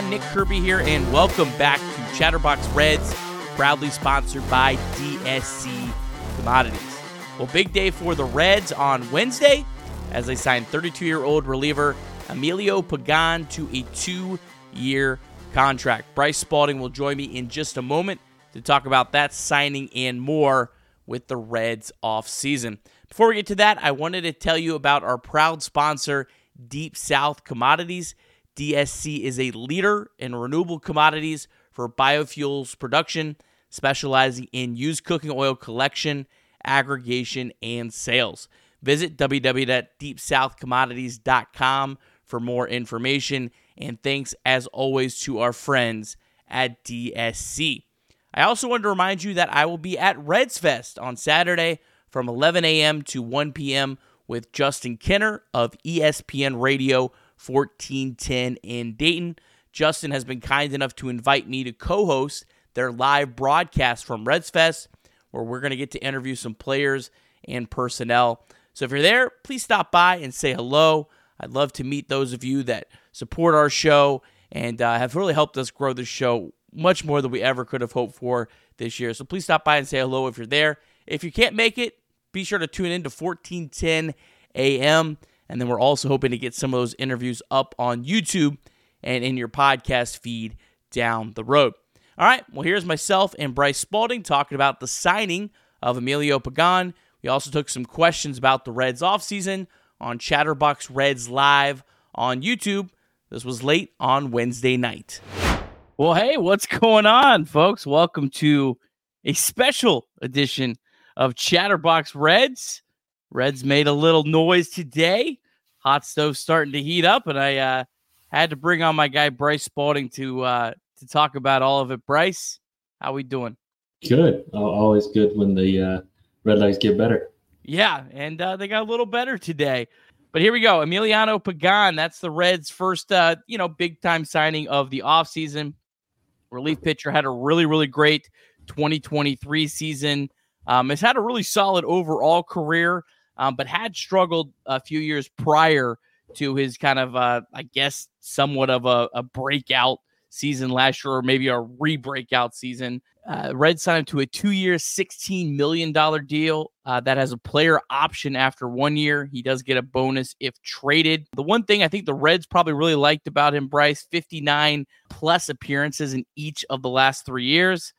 on? Nick Kirby here, and welcome back to Chatterbox Reds, proudly sponsored by DSC Commodities. Well, big day for the Reds on Wednesday as they signed 32 year old reliever Emilio Pagan to a two year contract. Bryce Spalding will join me in just a moment to talk about that signing and more with the Reds off season. Before we get to that, I wanted to tell you about our proud sponsor, Deep South Commodities. DSC is a leader in renewable commodities for biofuels production, specializing in used cooking oil collection, aggregation, and sales. Visit www.deepsouthcommodities.com for more information. And thanks, as always, to our friends at DSC. I also want to remind you that I will be at Reds Fest on Saturday from 11 a.m. to 1 p.m. with Justin Kenner of ESPN Radio 1410 in Dayton. Justin has been kind enough to invite me to co host their live broadcast from Reds Fest, where we're going to get to interview some players and personnel. So if you're there, please stop by and say hello. I'd love to meet those of you that support our show and uh, have really helped us grow the show much more than we ever could have hoped for this year. So please stop by and say hello if you're there. If you can't make it, be sure to tune in to 1410 a.m. And then we're also hoping to get some of those interviews up on YouTube and in your podcast feed down the road. All right, well, here's myself and Bryce Spalding talking about the signing of Emilio Pagan. We also took some questions about the Reds offseason on Chatterbox Reds Live on YouTube. This was late on Wednesday night. Well, hey, what's going on, folks? Welcome to a special edition of Chatterbox Reds. Reds made a little noise today. Hot stove starting to heat up, and I uh, had to bring on my guy Bryce Spalding to uh, to talk about all of it. Bryce, how we doing? Good. Always good when the uh, Red Legs get better. Yeah, and uh, they got a little better today. But here we go. Emiliano Pagan, that's the Reds' first, uh, you know, big time signing of the offseason. Relief pitcher had a really, really great 2023 season. Um, has had a really solid overall career um, but had struggled a few years prior to his kind of, uh, I guess, somewhat of a, a, breakout season last year, or maybe a re breakout season. Uh, Red signed him to a two year, $16 million deal uh, that has a player option after one year. He does get a bonus if traded. The one thing I think the Reds probably really liked about him, Bryce 59 plus appearances in each of the last three years.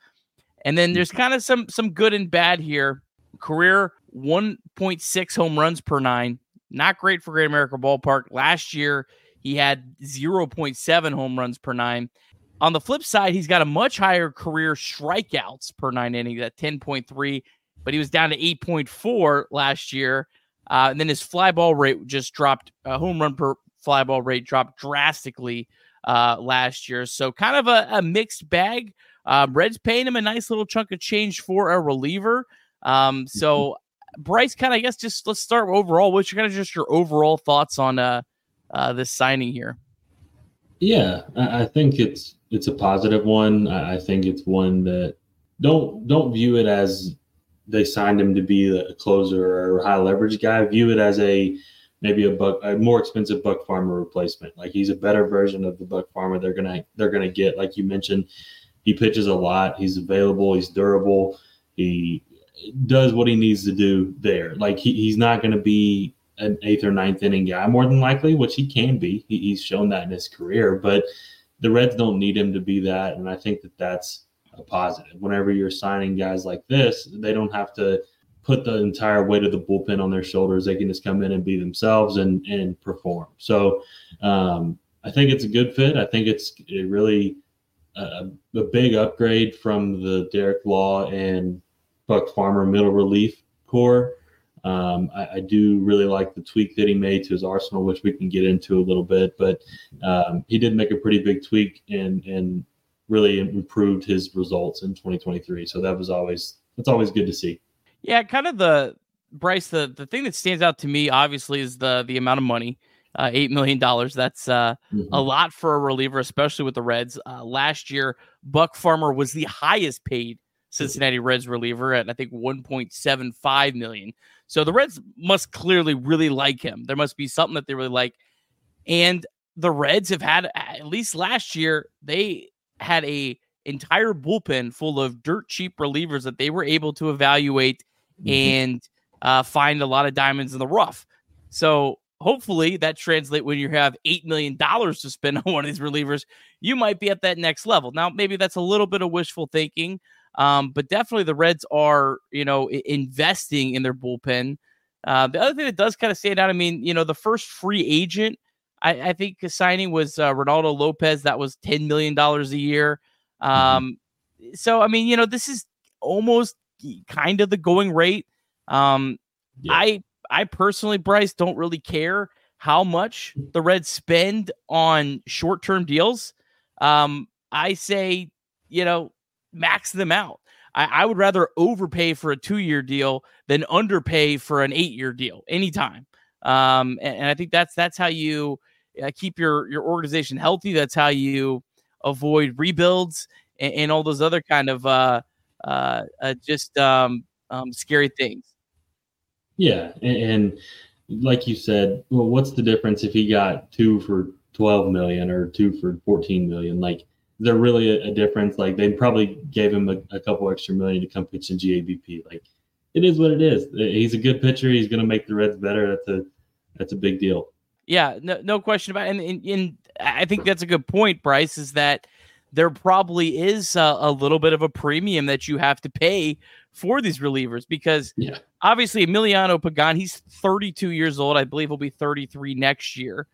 And then there's kind of some some good and bad here. Career 1.6 home runs per nine. Not great for Great America Ballpark. Last year, he had 0.7 home runs per nine. On the flip side, he's got a much higher career strikeouts per nine innings at 10.3, but he was down to 8.4 last year. Uh, and then his fly ball rate just dropped, uh, home run per fly ball rate dropped drastically uh, last year. So kind of a, a mixed bag. Uh, Reds paying him a nice little chunk of change for a reliever. Um, so Bryce, kind of, I guess, just let's start overall. What's your kind of just your overall thoughts on uh, uh this signing here? Yeah, I, think it's it's a positive one. I, I think it's one that don't don't view it as they signed him to be a closer or high leverage guy. View it as a maybe a buck a more expensive Buck Farmer replacement. Like he's a better version of the Buck Farmer they're gonna they're gonna get. Like you mentioned, he pitches a lot. He's available. He's durable. He does what he needs to do there. Like he, he's not going to be an eighth or ninth inning guy, more than likely, which he can be. He, he's shown that in his career, but the Reds don't need him to be that. And I think that that's a positive. Whenever you're signing guys like this, they don't have to put the entire weight of the bullpen on their shoulders. They can just come in and be themselves and, and perform. So um, I think it's a good fit. I think it's it really a, a big upgrade from the Derek Law and Buck Farmer middle relief core. Um, I, I, do really like the tweak that he made to his arsenal, which we can get into a little bit. But um, he did make a pretty big tweak and and really improved his results in 2023. So that was always that's always good to see. Yeah, kind of the Bryce. The the thing that stands out to me obviously is the the amount of money. Uh, eight million dollars. That's uh, mm-hmm. a lot for a reliever, especially with the Reds. Uh, last year, Buck Farmer was the highest paid Cincinnati Reds reliever at I think 1.75 million. So the Reds must clearly really like him. There must be something that they really like. And the Reds have had at least last year they had a entire bullpen full of dirt cheap relievers that they were able to evaluate mm-hmm. and uh, find a lot of diamonds in the rough. So hopefully that translate when you have eight million dollars to spend on one of these relievers, you might be at that next level. Now, maybe that's a little bit of wishful thinking, um, but definitely the Reds are, you know, investing in their bullpen. Uh, the other thing that does kind of stand out, I mean, you know, the first free agent, I, I think signing was uh, Reynaldo Lopez. That was ten million dollars a year. Mm-hmm. Um, mm-hmm. So, I mean, you know, this is almost kind of the going rate. Um, yeah. I I personally, Bryce, don't really care how much the Reds spend on short term deals. Um, I say, you know, max them out. I, I would rather overpay for a two year deal than underpay for an eight year deal anytime. Um, and, and, I think that's that's how you uh, keep your your organization healthy. That's how you avoid rebuilds and, and all those other kind of uh, uh, uh just um, um, scary things. Yeah, and, and like you said, well, what's the difference if he got two for twelve million or two for fourteen million? Like, there really a, a difference? Like, they probably gave him a, a, couple extra million to come pitch in GABP. Like, it is what it is. Uh, he's a good pitcher. He's going to make the Reds better. That's a that's a big deal. Yeah, no, no question about it. And, and, and I think that's a good point, Bryce. Is that there probably is a, a, little bit of a premium that you have to pay for these relievers because yeah. obviously Emiliano Pagan, he's 32 years old. I believe he'll be 33 next year.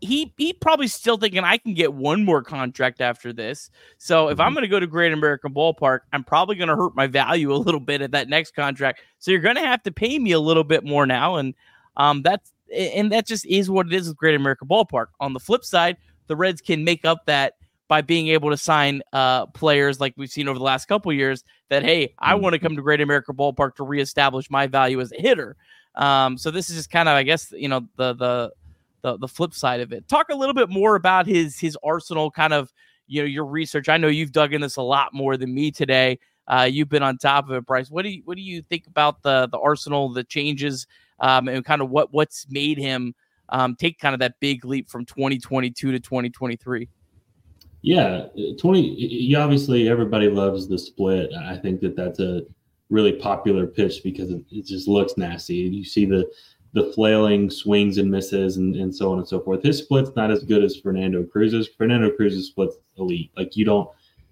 He he probably still thinking I can get one more contract after this. So if mm-hmm. I'm going to go to Great American Ballpark, I'm probably going to hurt my value a little bit at that next contract. So you're going to have to pay me a little bit more now, and um that's and that just is what it is with Great American Ballpark. On the flip side, the Reds can make up that by being able to sign uh, players like we've seen over the last couple years that hey i want to mm-hmm. come to great American ballpark to reestablish my value as a hitter um, so this is just kind of i guess you know the, the the the flip side of it talk a little bit more about his his arsenal kind of you know your research i know you've dug in this a lot more than me today uh, you've been on top of it bryce what do you what do you think about the the arsenal the changes um, and kind of what what's made him um, take kind of that big leap from 2022 to 2023 yeah, 20. You obviously everybody loves the split. I think that that's a really popular pitch because it, it just looks nasty. You see the the flailing swings and misses and, and so on and so forth. His split's not as good as Fernando Cruz's. Fernando Cruz's split's elite. Like you don't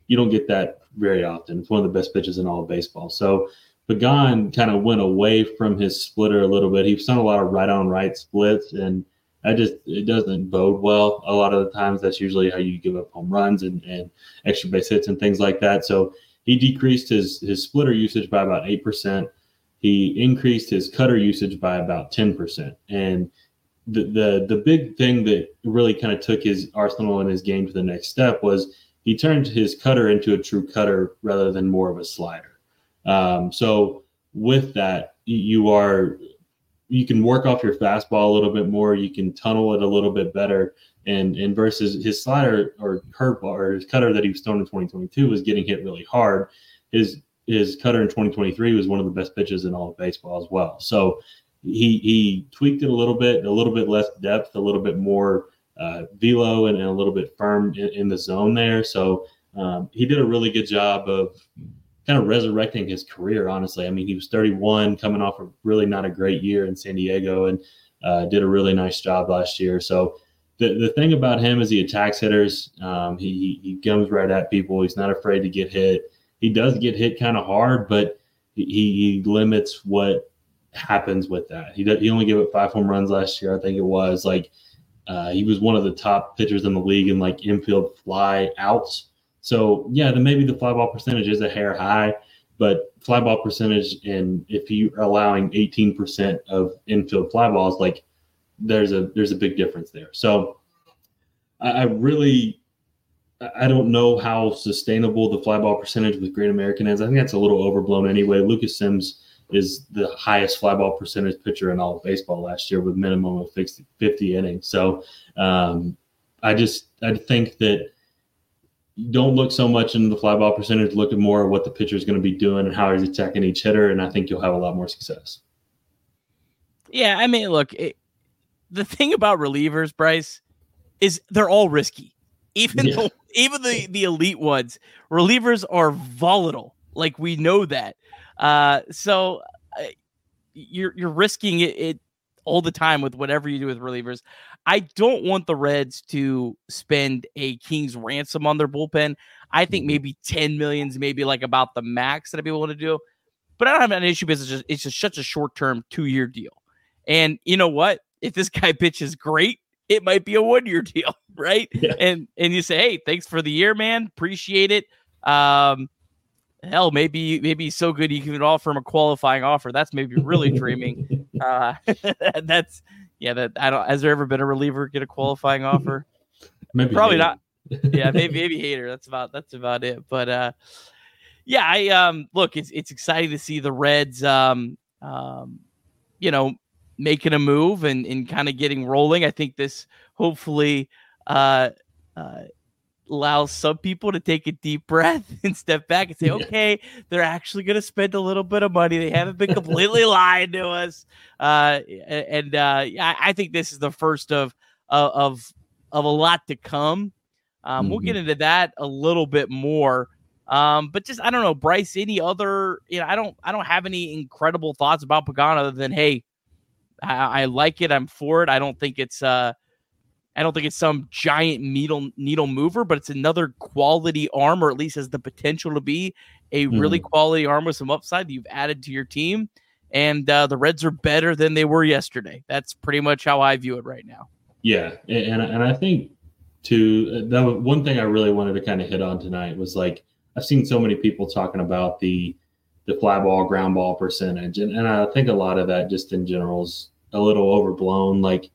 you don't get that very often. It's one of the best pitches in all of baseball. So Pagan kind of went away from his splitter a little bit. He's done a lot of right on right splits and I just it doesn't bode well. A lot of the times, that's usually how you give up home runs and, and extra base hits and things like that. So he decreased his his splitter usage by about eight percent. He increased his cutter usage by about ten percent. And the, the the big thing that really kind of took his arsenal and his game to the next step was he turned his cutter into a true cutter rather than more of a slider. Um, so with that, you are you can work off your fastball a little bit more. You can tunnel it a little bit better. And and versus his slider or curveball or his cutter that he was throwing in 2022 was getting hit really hard. His his cutter in 2023 was one of the best pitches in all of baseball as well. So he he tweaked it a little bit, a little bit less depth, a little bit more uh, velo, and, and, a little bit firm in, in the zone there. So um, he did a really good job of kind of resurrecting his career. Honestly, I mean, he was 31, coming off a really not a great year in San Diego, and uh, did a really nice job last year. So the the thing about him is he attacks hitters. Um, he he comes right at people. He's not afraid to get hit. He does get hit kind of hard, but he, he limits what happens with that. He he only gave up five home runs last year, I think it was. Like uh, he was one of the top pitchers in the league in like infield fly outs. So yeah, then maybe the fly ball percentage is a hair high, but fly ball percentage and if you're allowing 18% of infield fly balls, like there's a there's a big difference there. So I, I really I don't know how sustainable the fly ball percentage with Great American is. I think that's a little overblown anyway. Lucas Sims is the highest fly ball percentage pitcher in all of baseball last year with minimum of 50, 50 innings. So um, I just I think that don't look so much into the fly ball percentage. Look at more at what the pitcher is going to be doing and how he's attacking each hitter, and I think you'll have a lot more success. Yeah, I mean, look, it, the thing about relievers, Bryce, is they're all risky. Even Yeah. the even the the elite ones, relievers are volatile. Like we know that. Uh, so uh, you're you're risking it, it all the time with whatever you do with relievers. I don't want the Reds to spend a king's ransom on their bullpen. I think Mhm. maybe 10 millions, maybe like about the max that I'd be willing to do. But I don't have an issue because it's just it's just such a short term two year deal. And you know what? If this guy pitches great, it might be a one year deal, right? Yeah. And and you say, hey, thanks for the year, man. Appreciate it. Um, hell, maybe maybe he's so good you can offer him a qualifying offer. That's maybe really dreaming. Uh, that's yeah. That I don't. Has there ever been a reliever get a qualifying offer? Maybe Probably hate not. yeah, maybe maybe Hader. That's about that's about it. But uh yeah, I um look, it's it's exciting to see the Reds um um you know making a move and and kind of getting rolling. I think this hopefully uh uh allows some people to take a deep breath and step back and say, Yeah. okay, they're actually going to spend a little bit of money. They haven't been completely lying to us. Uh, and uh, I think this is the first of of of, of a lot to come. Um, We'll get into that a little bit more. Um, but just I don't know, Bryce. Any other? You know, I don't. I don't have any incredible thoughts about Pagano other than hey, I, I like it. I'm for it. I don't think it's uh, I don't think it's some giant needle needle mover, but it's another quality arm, or at least has the potential to be a really quality arm with some upside that you've added to your team. And uh, the Reds are better than they were yesterday. That's pretty much how I view it right now. Yeah, and and, and I think to that one thing I really wanted to kind of hit on tonight was like I've seen so many people talking about the the fly ball ground ball percentage, and, and I think a lot of that just in general is a little overblown. Like,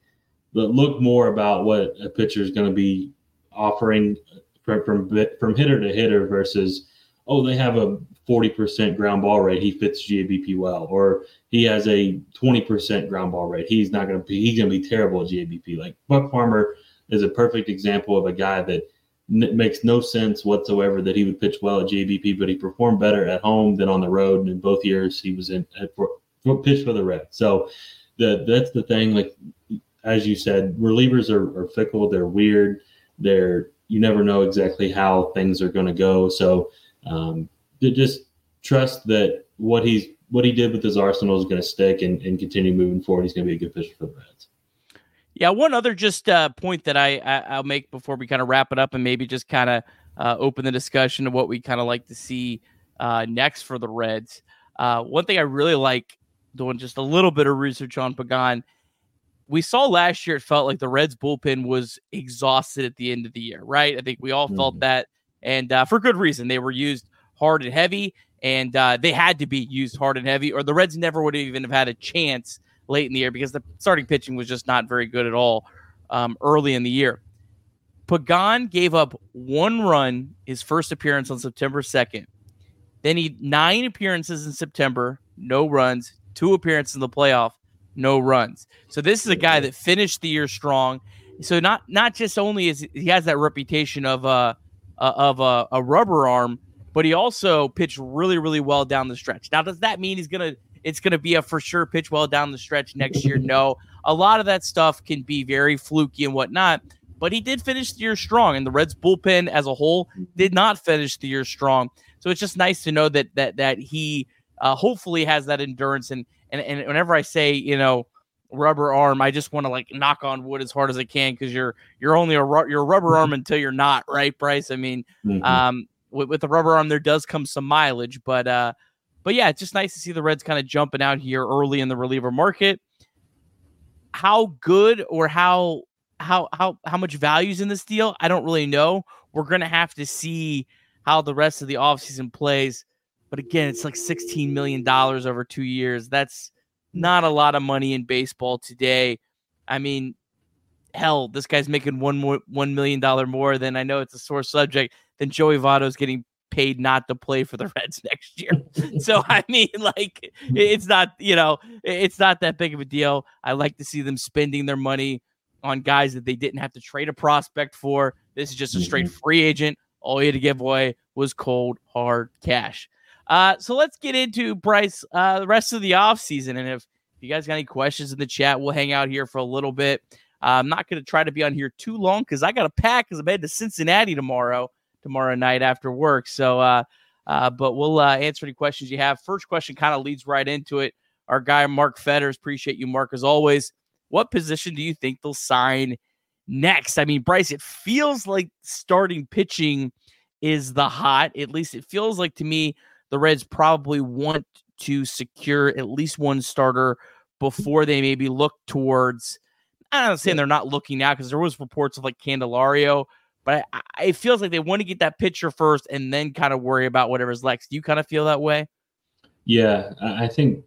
look more about what a pitcher is going to be offering from from from hitter to hitter versus oh they have a 40% ground ball rate he fits GABP well or he has a 20% ground ball rate he's not going to be he's going to be terrible at GABP like Buck Farmer is a perfect example of a guy that n- makes no sense whatsoever that he would pitch well at GABP, but he performed better at home than on the road. And in both years, he was in at for, for pitch for the Reds. So the that's the thing. Like as you said, relievers are, are fickle. They're weird. They're you never know exactly how things are going to go. So um, just trust that what he's what he did with his arsenal is going to stick and, and continue moving forward. He's going to be a good pitcher for the Reds. Yeah, one other just uh, point that I, I I'll make before we kind of wrap it up and maybe just kind of uh, open the discussion of what we kind of like to see uh, next for the Reds. Uh, one thing I really like doing just a little bit of research on Pagan. We saw last year it felt like the Reds bullpen was exhausted at the end of the year, right? I think we all felt Mhm. that, and uh, for good reason. They were used hard and heavy, and uh, they had to be used hard and heavy, or the Reds never would have even have had a chance late in the year because the starting pitching was just not very good at all um, early in the year. Pagan gave up one run his first appearance on September 2nd. Then he nine appearances in September, no runs, two appearances in the playoff, no runs. So this is a guy that finished the year strong. So not not just only is he has that reputation of a of a, a rubber arm, but he also pitched really really well down the stretch. Now does that mean he's gonna it's gonna be a for sure pitch well down the stretch next year? No, a lot of that stuff can be very fluky and whatnot. But he did finish the year strong, and the Reds bullpen as a whole did not finish the year strong. So it's just nice to know that that that he uh, hopefully has that endurance. And and and whenever I say you know rubber arm, I just want to like knock on wood as hard as I can because you're you're only a ru- you're a rubber arm until you're not, right, Bryce? I mean, Mhm. um, with, with the rubber arm, there does come some mileage, but uh, but yeah, it's just nice to see the Reds kind of jumping out here early in the reliever market. How good or how how how how much value's in this deal? I don't really know. We're gonna have to see how the rest of the offseason plays. But again, it's like $16 million over two years. That's not a lot of money in baseball today. I mean, hell, this guy's making one more one million dollar more than I know it's a sore subject than Joey Votto's getting paid not to play for the Reds next year. so I mean, like, it's not you know, it's not that big of a deal. I like to see them spending their money on guys that they didn't have to trade a prospect for. This is just a straight free agent. All you had to give away was cold hard cash. Uh, so let's get into Bryce uh, the rest of the offseason. And if you guys got any questions in the chat, we'll hang out here for a little bit. I'm not going to try to be on here too long because I got to pack because I'm heading to Cincinnati tomorrow, tomorrow night after work. So, uh, uh, but we'll uh, answer any questions you have. First question kind of leads right into it. Our guy, Mark Fetters, appreciate you, Mark, as always. What position do you think they'll sign next? I mean, Bryce, it feels like starting pitching is the hot. At least it feels like to me the Reds probably want to secure at least one starter before they maybe look towards. I'm not saying they're not looking now because there was reports of like Candelario, but I, I, it feels like they want to get that pitcher first and then kind of worry about whatever's next. Do you kind of feel that way? Yeah, I think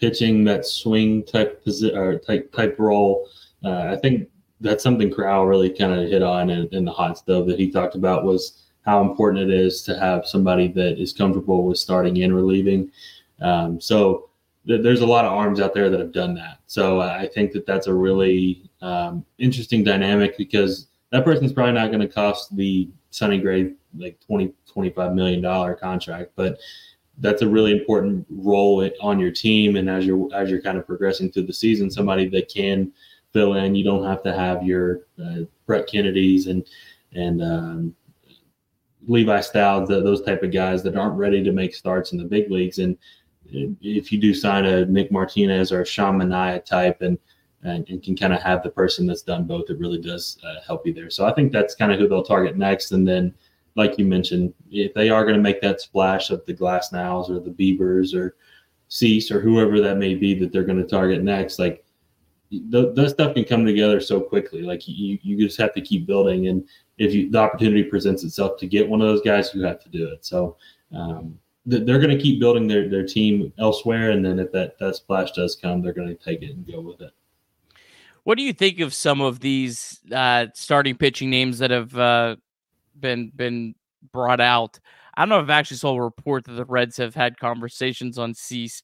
pitching that swing type position or type type role. Uh, I think that's something Krall really kind of hit on in, in, the hot stove that he talked about was how important it is to have somebody that is comfortable with starting and relieving. Um, so th- there's a lot of arms out there that have done that. So I think that that's a really um, interesting dynamic because that person's probably not going to cost the Sonny Gray like 20, 25 million dollar contract, but that's a really important role on your team. And as you're as you're kind of progressing through the season, somebody that can fill in. You don't have to have your uh, Brett Kennedys and and um, Levi Stoudt, those type of guys that aren't ready to make starts in the big leagues. And if you do sign a Nick Martinez or a Sean Manaea type, and and, and can kind of have the person that's done both, it really does uh, help you there. So I think that's kind of who they'll target next, and then like you mentioned, if they are going to make that splash of the Glasnows or the Biebers or Cease or whoever that may be that they're going to target next, like the, that stuff can come together so quickly. Like you, you just have to keep building, and if you, the opportunity presents itself to get one of those guys, you have to do it. So um, they're going to keep building their their team elsewhere, and then if that that splash does come, they're going to take it and go with it. What do you think of some of these uh, starting pitching names that have uh, been been brought out. I don't know if I've actually saw a report that the Reds have had conversations on Cease.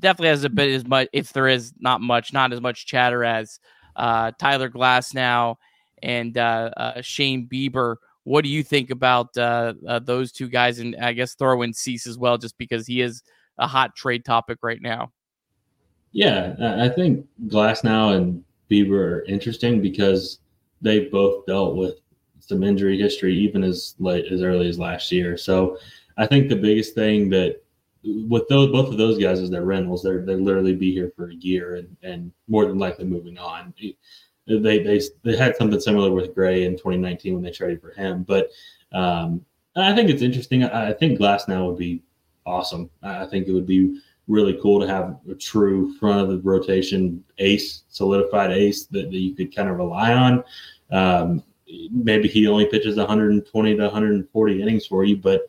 Definitely has a bit as much, if there is not much, not as much chatter as uh, Tyler Glasnow and uh, uh, Shane Bieber. What do you think about uh, uh, those two guys? And I guess throw in Cease as well, just because he is a hot trade topic right now. Yeah, I think Glasnow and Bieber are interesting because they both dealt with some injury history even as late as early as last year. So I think the biggest thing that with those both of those guys is their rentals. They're they literally be here for a year and, and more than likely moving on. They they they had something similar with Gray in 2019 when they traded for him. But um, I think it's interesting. I, think Glasnow would be awesome. I think it would be really cool to have a true front of the rotation ace, solidified ace that, that you could kind of rely on. Um, maybe he only pitches 120 to 140 innings for you, but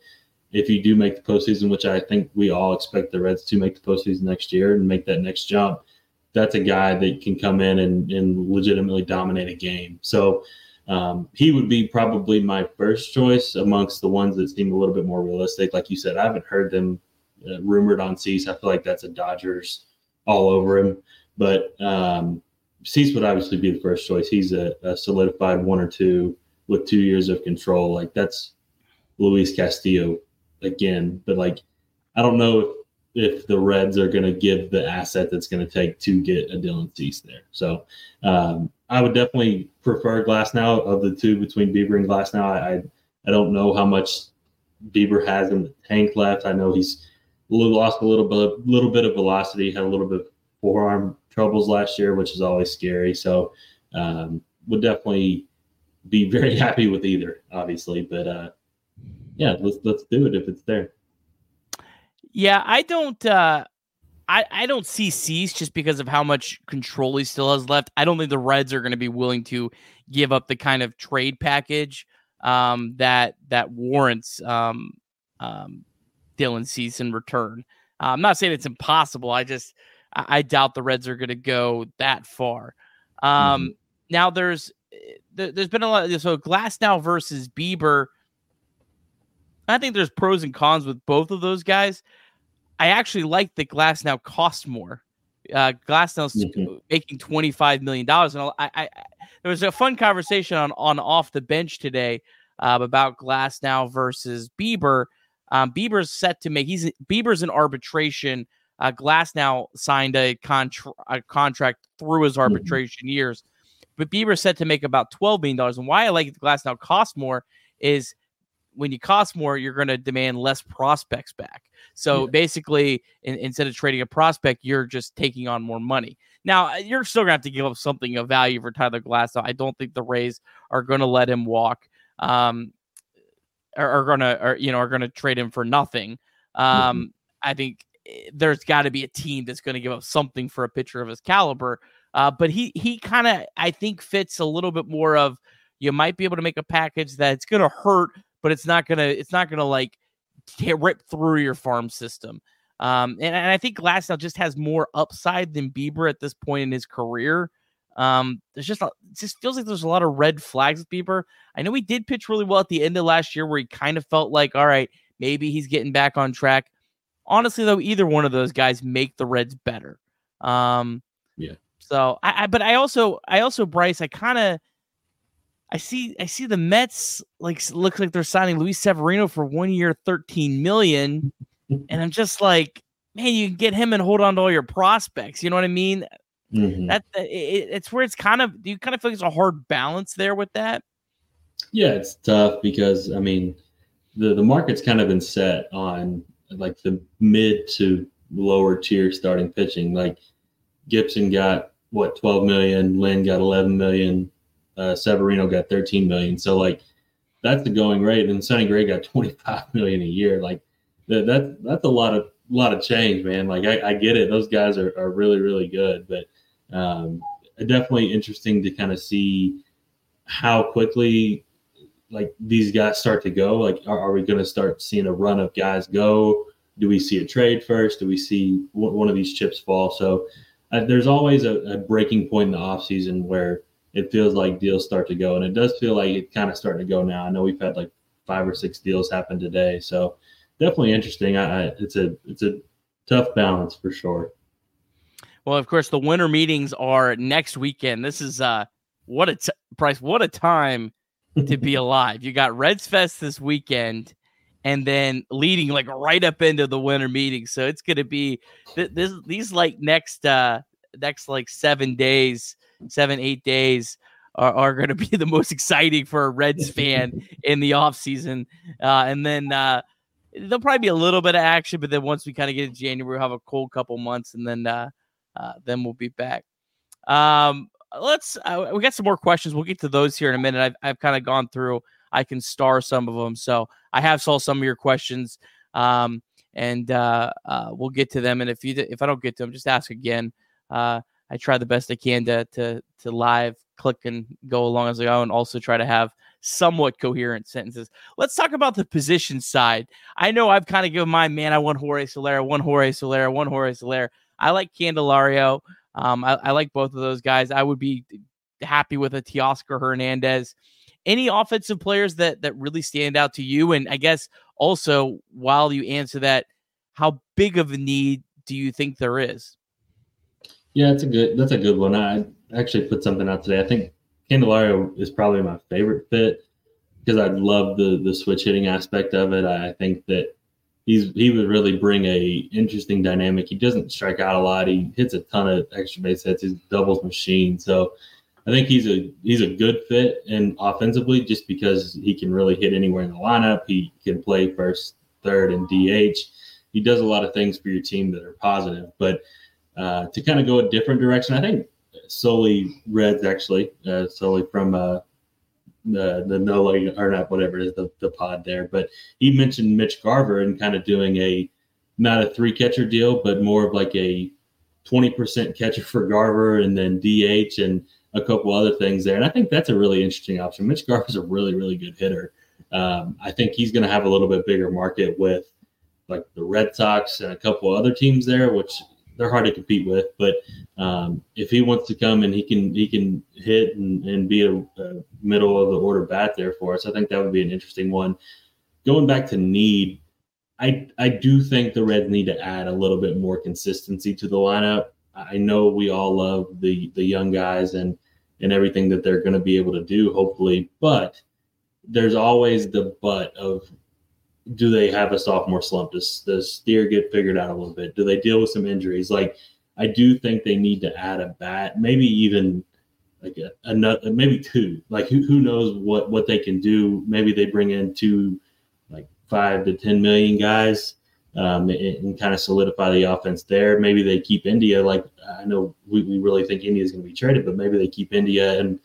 if you do make the postseason, which I think we all expect the Reds to make the postseason next year and make that next jump, that's a guy that can come in and, and legitimately dominate a game. So um, he would be probably my first choice amongst the ones that seem a little bit more realistic. Like you said, I haven't heard them uh, rumored on Cease. I feel like that's a Dodgers all over him. But um, Cease would obviously be the first choice. He's a, a, solidified one or two with two years of control. Like that's Luis Castillo again. But like, I don't know if, if the Reds are going to give the asset that's going to take to get a Dylan Cease there. So um, I would definitely prefer Glasnow of the two between Bieber and Glasnow. I I don't know how much Bieber has in the tank left. I know he's lost a little bit, little bit of velocity, had a little bit of forearm troubles last year, which is always scary. So um, would definitely be very happy with either, obviously. But uh, yeah, let's let's do it if it's there. Yeah, I don't. Uh, I I don't see Cease just because of how much control he still has left. I don't think the Reds are going to be willing to give up the kind of trade package um, that that warrants um, um, Dylan Cease in return. Uh, I'm not saying it's impossible. I just I, I doubt the Reds are going to go that far. Um, mm-hmm. Now there's there, has been a lot. Of, so Glasnow versus Bieber. I think there's pros and cons with both of those guys. I actually like that Glasnow cost more. Uh, Glasnow's mm-hmm. making twenty five million dollars, and I, I, there was a fun conversation on on off the bench today uh, about Glasnow versus Bieber. Um, Bieber's set to make he's Bieber's in arbitration uh, Glasnow signed a, contra- a contract through his mm-hmm. arbitration mm-hmm. years. but Bieber's set to make about twelve million dollars. And why I like the Glasnow cost more is when you cost more, you're going to demand less prospects back. So yeah. basically, in, instead of trading a prospect, you're just taking on more money. Now you're still gonna have to give up something of value for Tyler Glasnow. I don't think the Rays are gonna let him walk. Um, are, are gonna, or you know, are gonna trade him for nothing. Um, mm-hmm. I think eh, there's got to be a team that's going to give up something for a pitcher of his caliber. Uh, but he he kind of I think fits a little bit more of you might be able to make a package that's going to hurt, but it's not gonna it's not gonna like rip through your farm system. Um, and, and I think Glasnow just has more upside than Bieber at this point in his career. Um, there's just a, it just feels like there's a lot of red flags with Bieber. I know he did pitch really well at the end of last year, where he kind of felt like, all right, maybe he's getting back on track. Honestly, though, either one of those guys make the Reds better. Um, yeah. So I, I but I also, I also, Bryce, I kind of, I see, I see the Mets like looks like they're signing Luis Severino for one year, thirteen million and I'm just like, man, you can get him and hold on to all your prospects. You know what I mean? Mm-hmm. That it, it's where it's kind of do you kind of feel like it's a hard balance there with that? Yeah, it's tough because I mean, the the market's kind of been set on like the mid to lower tier starting pitching. Like Gibson got what 12 million, Lynn got 11 million, uh, Severino got 13 million. So like that's the going rate, and Sonny Gray got 25 million a year. Like that, that that's a lot of lot of change, man. Like I, I get it; those guys are, are really really good, but um, definitely interesting to kind of see how quickly like these guys start to go. Like, are, are we going to start seeing a run of guys go? Do we see a trade first? Do we see one of these chips fall? So uh, there's always a, a, breaking point in the off season where it feels like deals start to go, and it does feel like it's kind of starting to go now. I know we've had like five or six deals happen today, so definitely interesting. I, I, it's a it's a tough balance for sure. Well, of course, the winter meetings are next weekend. This is uh, what a t- price, what a time to be alive. You got Reds Fest this weekend, and then leading like right up into the winter meeting. So it's going to be th- this these like next uh next like seven days, seven eight days are, are going to be the most exciting for a Reds fan in the off season. Uh, and then uh, there'll probably be a little bit of action, but then once we kind of get into January, we'll have a cold couple months, and then uh, uh, then we'll be back. Um, let's uh, we got some more questions. We'll get to those here in a minute. I've I've kind of gone through. I can star some of them, so I have saw some of your questions. Um, and uh, uh, we'll get to them. And if you if I don't get to them, just ask again. Uh, I try the best I can to to to live click and go along as I go, and also try to have somewhat coherent sentences. Let's talk about the position side. I know I've kind of given my man. I want Jorge Soler, one Jorge Soler, one Jorge Soler. I like Candelario. Um, I, I, like both of those guys. I would be happy with a Teoscar Hernandez. Any offensive players that that really stand out to you? And I guess also while you answer that, how big of a need do you think there is? Yeah, that's a good that's a good one. I actually put something out today. I think Candelario is probably my favorite fit because I love the the switch hitting aspect of it. I think that he's he would really bring a interesting dynamic. He doesn't strike out a lot. He hits a ton of extra base hits. He's doubles machine. So I think he's a he's a good fit and offensively just because he can really hit anywhere in the lineup. He can play first, third, and DH. He does a lot of things for your team that are positive. But uh, to kind of go a different direction, I think solely Reds actually, uh, solely from uh, the the no like or not whatever it is the, the pod there. But he mentioned Mitch Garver and kind of doing a not a three catcher deal, but more of like a twenty percent catcher for Garver and then DH and a couple other things there. And I think that's a really interesting option. Mitch Garver's a really really good hitter. Um, I think he's going to have a little bit bigger market with like the Red Sox and a couple other teams there, which they're hard to compete with. But um, if he wants to come and he can he can hit and, and be a, a, middle of the order bat there for us, I think that would be an interesting one. Going back to need, I I do think the Reds need to add a little bit more consistency to the lineup. I know we all love the the young guys and and everything that they're going to be able to do, hopefully, but there's always the but of do they have a sophomore slump? Does does Steer get figured out a little bit? Do they deal with some injuries? Like I do think they need to add a bat, maybe even like a, another maybe two. Like who who knows what what they can do? Maybe they bring in two like five to ten million guys um, and, and, kind of solidify the offense there. Maybe they keep India. Like I know we, we really think India is going to be traded, but maybe they keep India and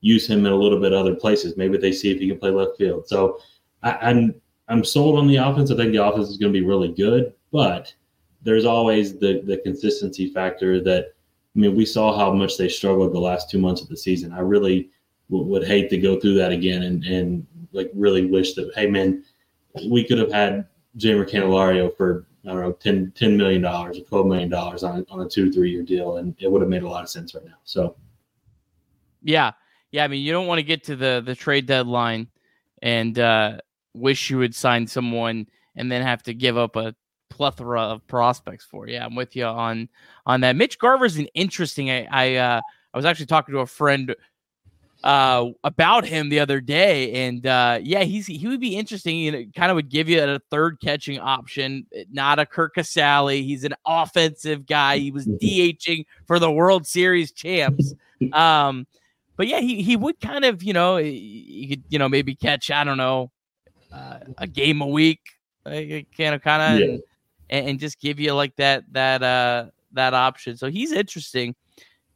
use him in a little bit other places. Maybe they see if he can play left field. So I, I'm I'm sold on the offense. I think the offense is going to be really good, but there's always the the consistency factor that I mean we saw how much they struggled the last two months of the season. I really w- would hate to go through that again and and like really wish that hey man we could have had Jeimer Candelario for I don't know 10, $10 million or twelve million dollars on on a two three year deal, and it would have made a lot of sense right now. So, yeah, yeah. I mean, you don't want to get to the the trade deadline and uh, wish you would sign someone and then have to give up a plethora of prospects for. Yeah, I'm with you on on that. Mitch Garver's an interesting. I I, uh, I was actually talking to a friend uh, about him the other day, and uh, yeah, he's he would be interesting. You know, kind of would give you a third catching option, not a Curt Casali. He's an offensive guy. He was DHing for the World Series champs. Um, but yeah, he he would kind of you know he could you know maybe catch I don't know uh, a game a week, kind of kind of and, and just give you like that that uh that option. So he's interesting.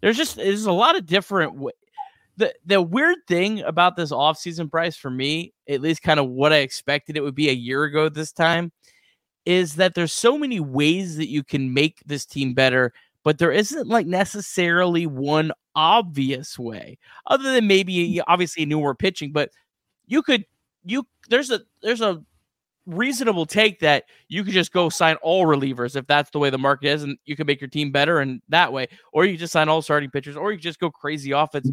There's just there's a lot of different the the weird thing about this offseason Bryce for me, at least kind of what I expected it would be a year ago this time, is that there's so many ways that you can make this team better, but there isn't like necessarily one obvious way, other than maybe obviously newer pitching. But you could you there's a there's a reasonable take that you could just go sign all relievers if that's the way the market is, and you can make your team better and that way, or you just sign all starting pitchers, or you just go crazy offense.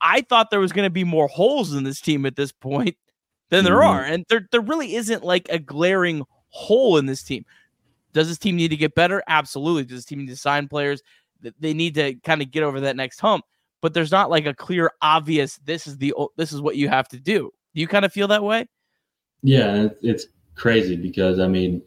I thought there was going to be more holes in this team at this point than there mm-hmm. are, and there there really isn't like a glaring hole in this team. Does this team need to get better? Absolutely. Does this team need to sign players? They need to kind of get over that next hump. But there's not like a clear, obvious. This is the this is what you have to do. Do you kind of feel that way? Yeah, it's crazy because I mean,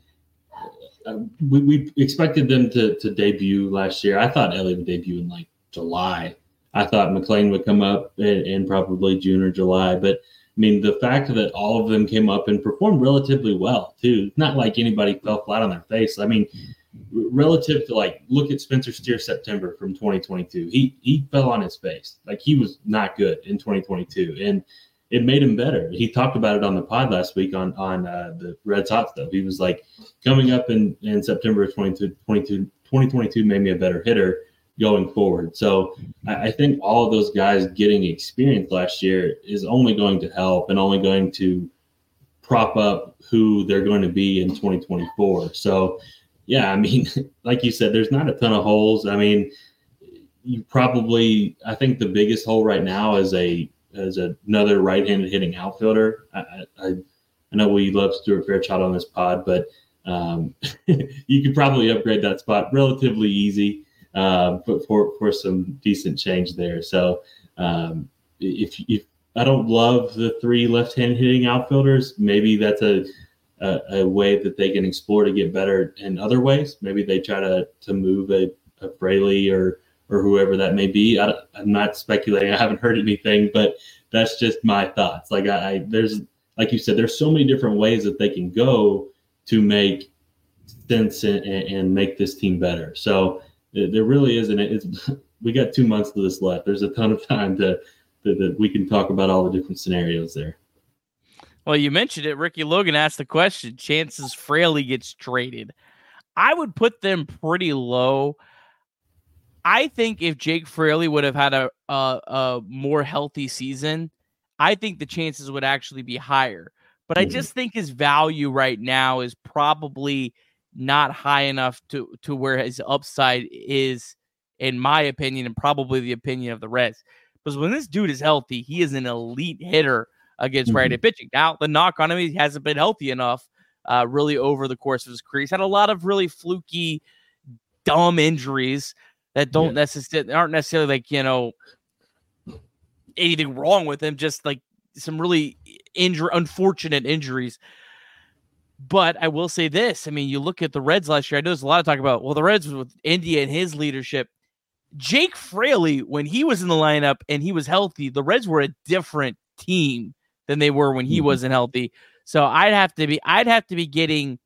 uh, we, we expected them to to debut last year. I thought Elly would debut in like July I thought McLain would come up in, in, probably June or July. But I mean, the fact that all of them came up and performed relatively well, too. It's not like anybody fell flat on their face. I mean, relative to like, look at Spencer Steer September from 2022. He he fell on his face. Like he was not good in 2022. And it made him better. He talked about it on the pod last week on on uh, the Reds Hot stuff. He was like, coming up in, in September of 2022, 2022 made me a better hitter going forward. So I think all of those guys getting experience last year is only going to help and only going to prop up who they're going to be in 2024. So yeah, I mean, like you said, there's not a ton of holes. I mean, you probably I think the biggest hole right now is a as another right-handed hitting outfielder. I, I, I know we love Stuart Fairchild on this pod, but um, you could probably upgrade that spot relatively easy uh, for for some decent change there. So um, if if I don't love the three left-hand hitting outfielders, maybe that's a, a, a way that they can explore to get better in other ways. Maybe they try to to move a, a Fraley or or whoever that may be. I, am not speculating. I haven't heard anything, but that's just my thoughts. Like I, I there's like you said, there's so many different ways that they can go to make sense and, and make this team better. So there really isn't. It's, we got two months of this left. There's a ton of time to, that we can talk about all the different scenarios there. Well, you mentioned it. Ricky Logan asked the question: chances Fraley gets traded. I would put them pretty low. I think if Jake Fraley would have had a, a, a more healthy season, I think the chances would actually be higher. But I just think his value right now is probably not high enough to to where his upside is, in my opinion, and probably the opinion of the Reds. Because when this dude is healthy, he is an elite hitter against mm-hmm. right-handed pitching. Now the knock on him, he hasn't been healthy enough, uh, really over the course of his career. He's had a lot of really fluky, dumb injuries that don't yeah. necessarily aren't necessarily like you know anything wrong with him. Just like some really injury, unfortunate injuries but I will say this: I mean, you look at the Reds last year. I know there's a lot of talk about well, the Reds with India and his leadership. Jake Fraley, when he was in the lineup and he was healthy, the Reds were a different team than they were when he mm-hmm. wasn't healthy. So I'd have to be I'd have to be getting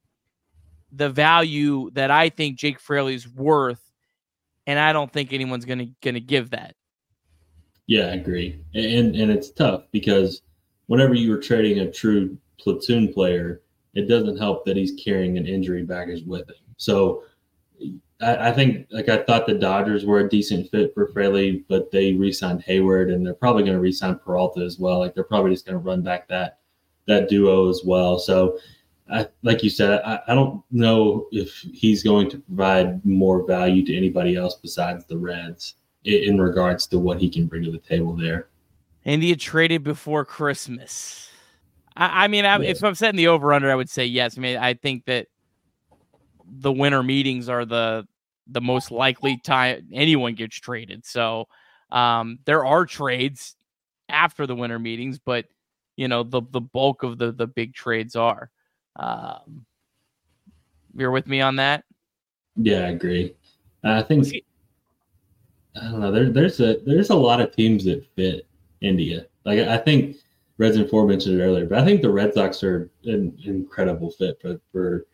the value that I think Jake Fraley's worth, and I don't think anyone's gonna gonna give that. Yeah, I agree, and and it's tough because whenever you are trading a true platoon player, it doesn't help that he's carrying an injury baggage with him. So I, I, think like I thought the Dodgers were a decent fit for Fraley, but they re-signed Heyward and they're probably going to re-sign Peralta as well. Like they're probably just going to run back that that duo as well. So I, like you said, I, I don't know if he's going to provide more value to anybody else besides the Reds in, in regards to what he can bring to the table there. India traded before Christmas. I, I mean, I, yeah. if I'm setting the over under, I would say yes. I mean, I think that the winter meetings are the the most likely time anyone gets traded. So um, there are trades after the winter meetings, but you know the the bulk of the the big trades are. Um, you're with me on that? Yeah, I agree. I think I don't know. There, there's a there's a lot of teams that fit India. Like I think Reds and Four mentioned it earlier, but I think the Red Sox are an incredible fit for for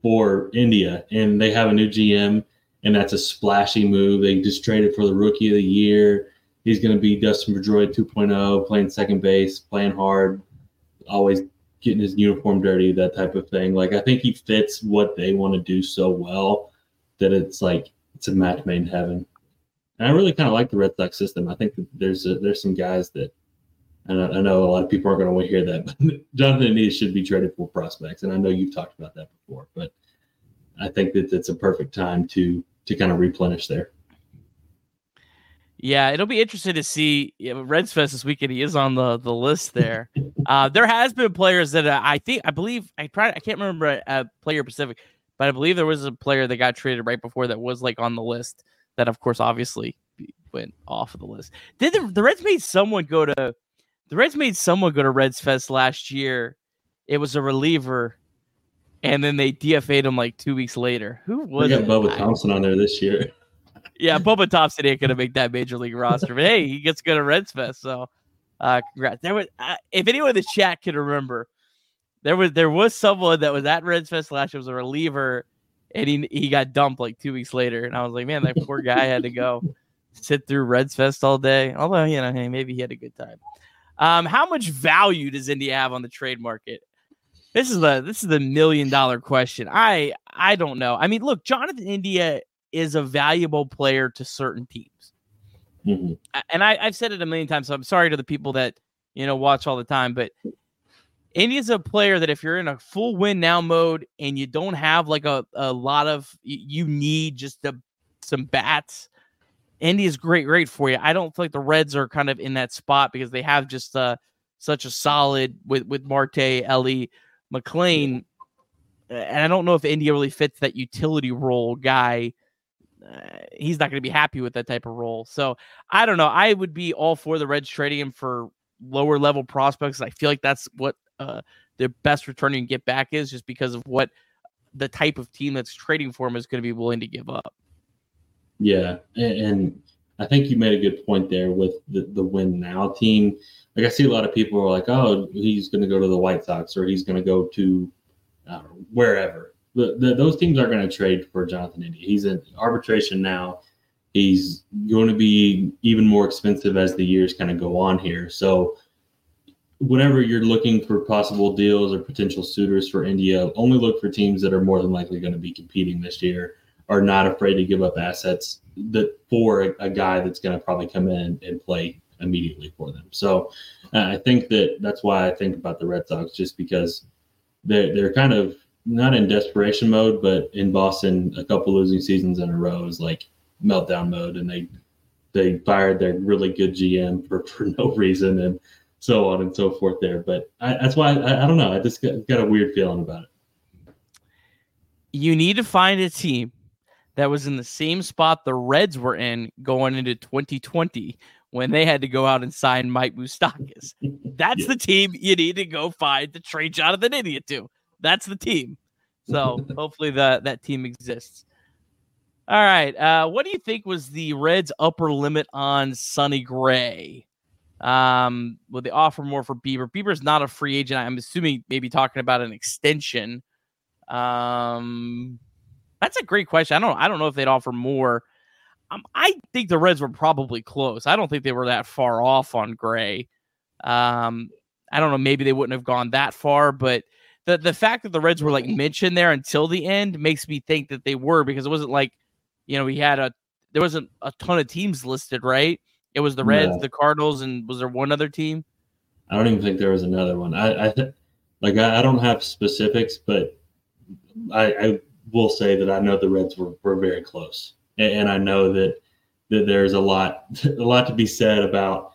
for India, and they have a new GM, and that's a splashy move. They just traded for the Rookie of the Year. He's going to be Dustin Pedroia 2.0, playing second base, playing hard, always getting his uniform dirty, that type of thing. Like I think he fits what they want to do so well that it's like it's a match made in heaven. And I really kind of like the Red Sox system. I think there's a, there's some guys that and I, I, know a lot of people aren't going to want to hear that, but Jonathan India should be traded for prospects, and I know you've talked about that before, but I think that it's a perfect time to to kind of replenish there. Yeah, it'll be interesting to see Reds Fest this weekend. He is on the the list there. uh, there has been players that uh, I think I believe I probably I can't remember a, player Pacific, but I believe there was a player that got traded right before that was like on the list. That of course obviously went off of the list. Did the, the Reds made someone go to the Reds made someone go to Reds Fest last year. It was a reliever, and then they DFA'd him like two weeks later. Who was we got it? Bubba Thompson on there this year. Yeah, Bubba Thompson ain't gonna make that major league roster, but hey, he gets to go to Reds Fest. So, uh, congrats. There was, uh, if anyone in the chat can remember, there was there was someone that was at Reds Fest last year. Was a reliever, and he he got dumped like two weeks later. And I was like, man, that poor guy had to go sit through Reds Fest all day. Although you know, hey, maybe he had a good time. Um, how much value does India have on the trade market? This is the this is the million dollar question. I I don't know. I mean, look, Jonathan India is a valuable player to certain teams, mm-hmm. and I, I've said it a million times. So I'm sorry to the people that you know watch all the time, but India's a player that if you're in a full win now mode and you don't have like a, a lot of you need just a, some bats Indy's great, great for you. I don't feel like the Reds are kind of in that spot because they have just uh, such a solid with with Marte, Elly, McLain, and I don't know if India really fits that utility role guy. Uh, he's not going to be happy with that type of role. So I don't know. I would be all for the Reds trading him for lower level prospects. I feel like that's what uh, the best return you get back is, just because of what the type of team that's trading for him is going to be willing to give up. Yeah, and, I think you made a good point there with the, the win now team. Like I see a lot of people are like, oh, he's going to go to the White Sox or he's going to go to know, wherever. The, the, those teams are going to trade for Jonathan India. He's in arbitration now. He's going to be even more expensive as the years kind of go on here. So, whenever you're looking for possible deals or potential suitors for India, only look for teams that are more than likely going to be competing this year are not afraid to give up assets that for a, a guy that's going to probably come in and play immediately for them. So uh, I think that that's why I think about the Red Sox, just because they're they're kind of not in desperation mode, but in Boston, a couple losing seasons in a row is like meltdown mode, and they they fired their really good GM for, for no reason, and so on and so forth there. But I, that's why I, I, don't know. I just got, got a weird feeling about it. You need to find a team that was in the same spot the Reds were in going into 2020 when they had to go out and sign Mike Moustakas. That's yeah. the team you need to go find to trade Jonathan India to. That's the team. So hopefully that that team exists. All right. Uh, what do you think was the Reds' upper limit on Sonny Gray? Um, will they offer more for Bieber? Bieber's not a free agent. I'm assuming maybe talking about an extension. Um, that's a great question. I don't. I don't know if they'd offer more. Um, I think the Reds were probably close. I don't think they were that far off on Gray. Um, I don't know. Maybe they wouldn't have gone that far, but the the fact that the Reds were like mentioned there until the end makes me think that they were because it wasn't like you know, we had a there wasn't a ton of teams listed, right? It was the Reds, no. the Cardinals, and was there one other team? I don't even think there was another one. I, I th- like I, I, don't have specifics, but I, I, will say that I know the Reds were, were very close, and, and I know that that there's a lot a lot to be said about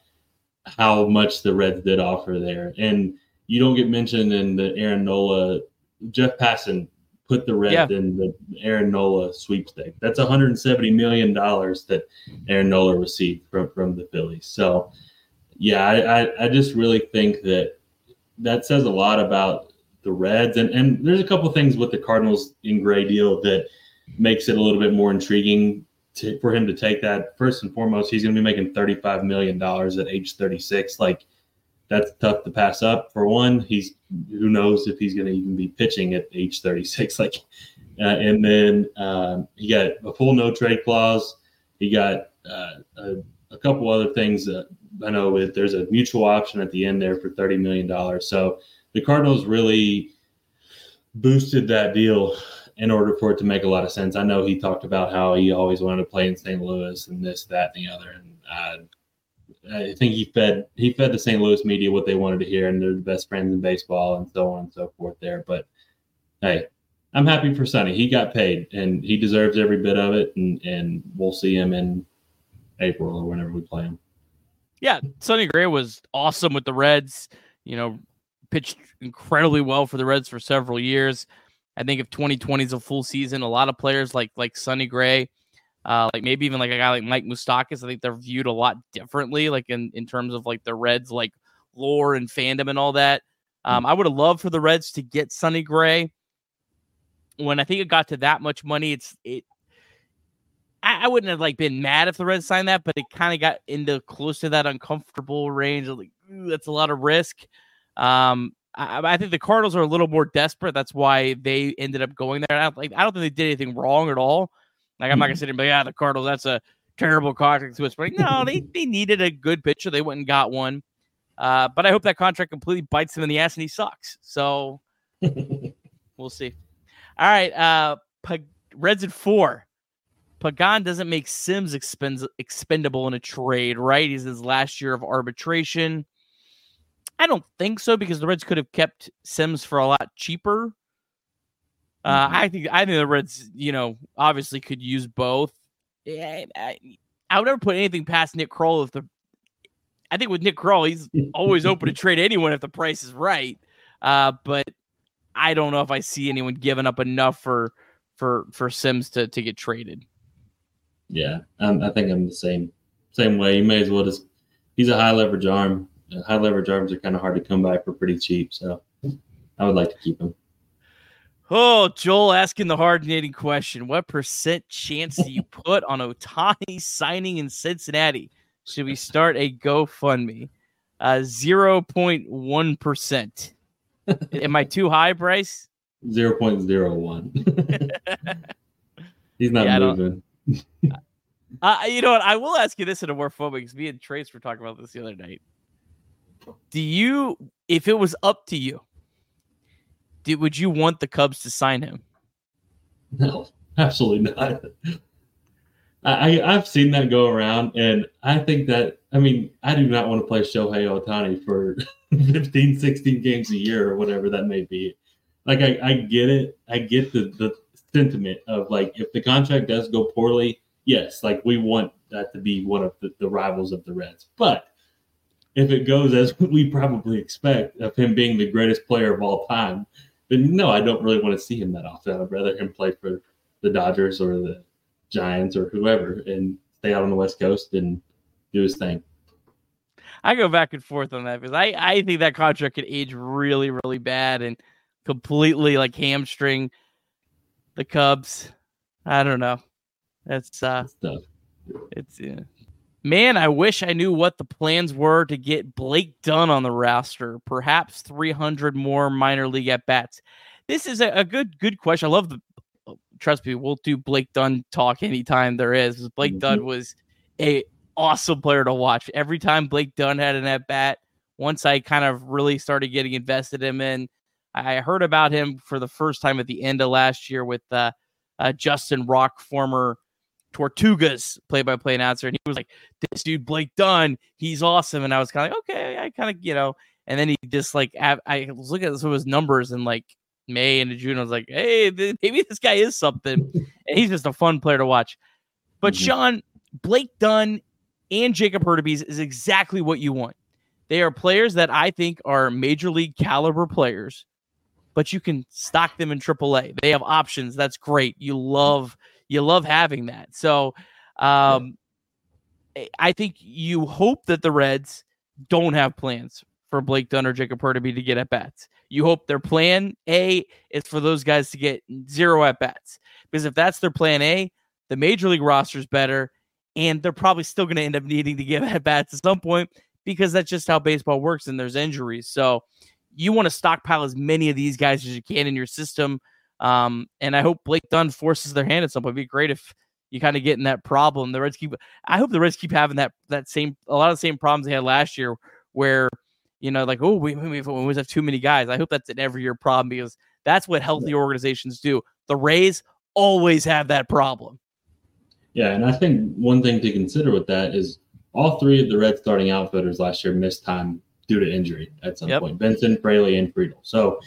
how much the Reds did offer there, and you don't get mentioned in the Aaron Nola. Jeff Passan put the Reds yeah. in the Aaron Nola sweepstake. That's 170 million dollars that Aaron Nola received from from the Phillies. So, yeah, I, I, I just really think that that says a lot about the Reds, and and there's a couple things with the Cardinals in Gray deal that makes it a little bit more intriguing to, for him to take that. First and foremost, he's going to be making 35 million dollars at age 36. Like that's tough to pass up. For one, he's who knows if he's going to even be pitching at age 36. Like, uh, and then um, he got a full no trade clause. He got uh, a, a, couple other things. That I know there's a mutual option at the end there for 30 million dollars. So the Cardinals really boosted that deal in order for it to make a lot of sense. I know he talked about how he always wanted to play in St. Louis and this, that, and the other. And uh, I think he fed he fed the St. Louis media what they wanted to hear, and they're the best friends in baseball, and so on and so forth. There, but hey, I'm happy for Sonny. He got paid, and he deserves every bit of it. And and we'll see him in April or whenever we play him. Yeah, Sonny Gray was awesome with the Reds. You know, pitched incredibly well for the Reds for several years. I think if 2020 is a full season, a lot of players like like Sonny Gray uh, like maybe even like a guy like Mike Moustakas, I think they're viewed a lot differently, like in, in terms of like the Reds like lore and fandom and all that. Um. I would have loved for the Reds to get Sonny Gray. When I think it got to that much money, it's it. I, I wouldn't have like been mad if the Reds signed that, but it kind of got into close to that uncomfortable range. Of like ooh, that's a lot of risk. Um, I, I, think the Cardinals are a little more desperate. That's why they ended up going there. I like I don't think they did anything wrong at all. Like I'm not gonna mm-hmm. sit and be, yeah, the Cardinals, that's a terrible contract to us. But no, they they needed a good pitcher. They went and got one. Uh, but I hope that contract completely bites him in the ass and he sucks. So we'll see. All right, uh, P- Reds at four. Pagán doesn't make Sims expend- expendable in a trade, right? He's his last year of arbitration. I don't think so because the Reds could have kept Sims for a lot cheaper. Uh, mm-hmm. I think I think the Reds, you know, obviously could use both. I, I, I would never put anything past Nick Krall if the. I think with Nick Krall, he's always open to trade anyone if the price is right. Uh, but I don't know if I see anyone giving up enough for for for Sims to to get traded. Yeah, um, I think I'm the same same way. You may as well just. He's a high leverage arm. High leverage arms are kind of hard to come by for pretty cheap, so I would like to keep him. Oh, Joel asking the hard hitting question. What percent chance do you put on Ohtani signing in Cincinnati? Should we start a GoFundMe? Uh, 0.1%. Am I too high, Bryce? 0.01. He's not yeah, moving. uh, you know what? I will ask you this in a more fun way because me and Trace were talking about this the other night. Do you, if it was up to you, would you want the Cubs to sign him? No, absolutely not. I, I've seen that go around, and I think that, I mean, I do not want to play Shohei Ohtani for 15, 16 games a year or whatever that may be. Like, I, I get it. I get the, the sentiment of like, if the contract does go poorly, yes, like we want that to be one of the, the rivals of the Reds. But if it goes as we probably expect of him being the greatest player of all time, then no, I don't really want to see him that often. I'd rather him play for the Dodgers or the Giants or whoever and stay out on the West Coast and do his thing. I go back and forth on that because I, I think that contract could age really, really bad and completely like hamstring the Cubs. I don't know. That's uh, it's yeah. Man, I wish I knew what the plans were to get Blake Dunn on the roster. Perhaps 300 more minor league at bats. This is a, a good good question. I love the trust me, we'll do Blake Dunn talk anytime there is. Blake mm-hmm. Dunn was a awesome player to watch. Every time Blake Dunn had an at bat, once I kind of really started getting invested in him in, I heard about him for the first time at the end of last year with uh, uh, Justin Rock, former Tortugas play-by-play announcer, and he was like, "This dude Blake Dunn, he's awesome." And I was kind of like, "Okay, I kind of you know." And then he just like I was looking at some of his numbers in like May and June. I was like, hey, maybe this guy is something. and he's just a fun player to watch. But mm-hmm. Sean, Blake Dunn and Jacob Hurtubise is exactly what you want. They are players that I think are major league caliber players, but you can stock them in AAA. They have options. That's great. You love you love having that. So um, I think you hope that the Reds don't have plans for Blake Dunn or Jacob Hurtubise to get at bats. You hope their plan A is for those guys to get zero at bats. Because if that's their plan A, the major league roster is better, and they're probably still going to end up needing to get at bats at some point because that's just how baseball works and there's injuries. So you want to stockpile as many of these guys as you can in your system. Um, and I hope Blake Dunn forces their hand at some point. It'd be great if you kind of get in that problem. The Reds keep I hope the Reds keep having that that same a lot of the same problems they had last year where you know, like, oh, we, we, we always have too many guys. I hope that's an every year problem because that's what healthy organizations do. The Rays always have that problem. Yeah, and I think one thing to consider with that is all three of the Red starting outfielders last year missed time due to injury at some yep. point. Benson, Fraley, and Friedl. So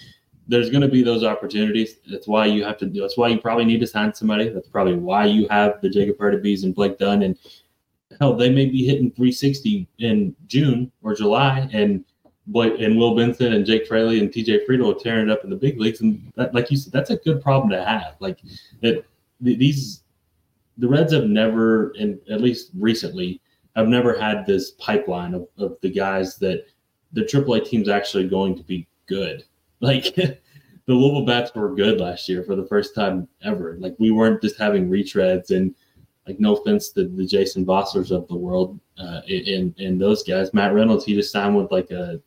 there's going to be those opportunities. That's why you have to. do. That's why you probably need to sign somebody. That's probably why you have the Jacob Hurtubise and Blake Dunn. And hell, they may be hitting 360 in June or July, and Blake and Will Benson and Jake Fraley and TJ Friedl are tearing it up in the big leagues, and that, like you said, that's a good problem to have. Like that, these the Reds have never, and at least recently, have never had this pipeline of, of the guys that the AAA team's actually going to be good. Like the Louisville Bats were good last year for the first time ever. Like we weren't just having retreads and like no offense to the Jason Voslers of the world uh, and and those guys. Matt Reynolds, he just signed with like a